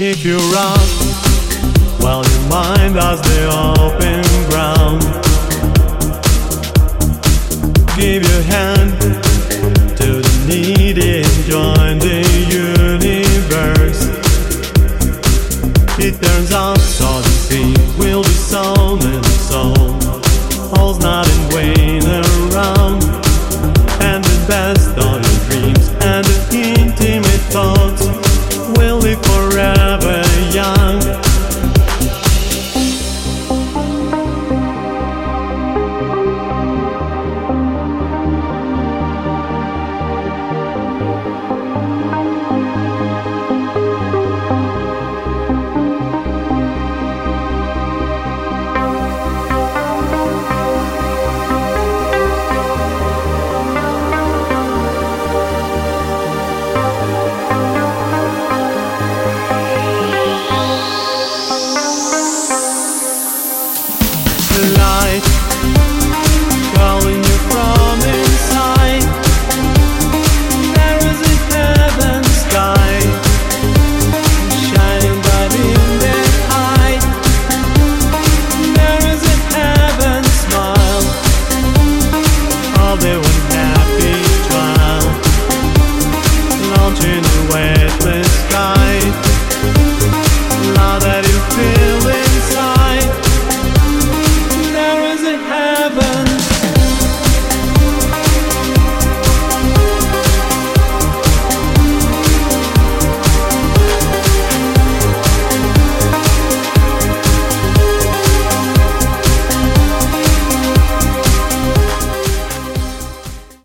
If you run, while your mind has the open ground. Give your hand to the needy join the universe. It turns out so the sea will be sown and sown. All's not in forever.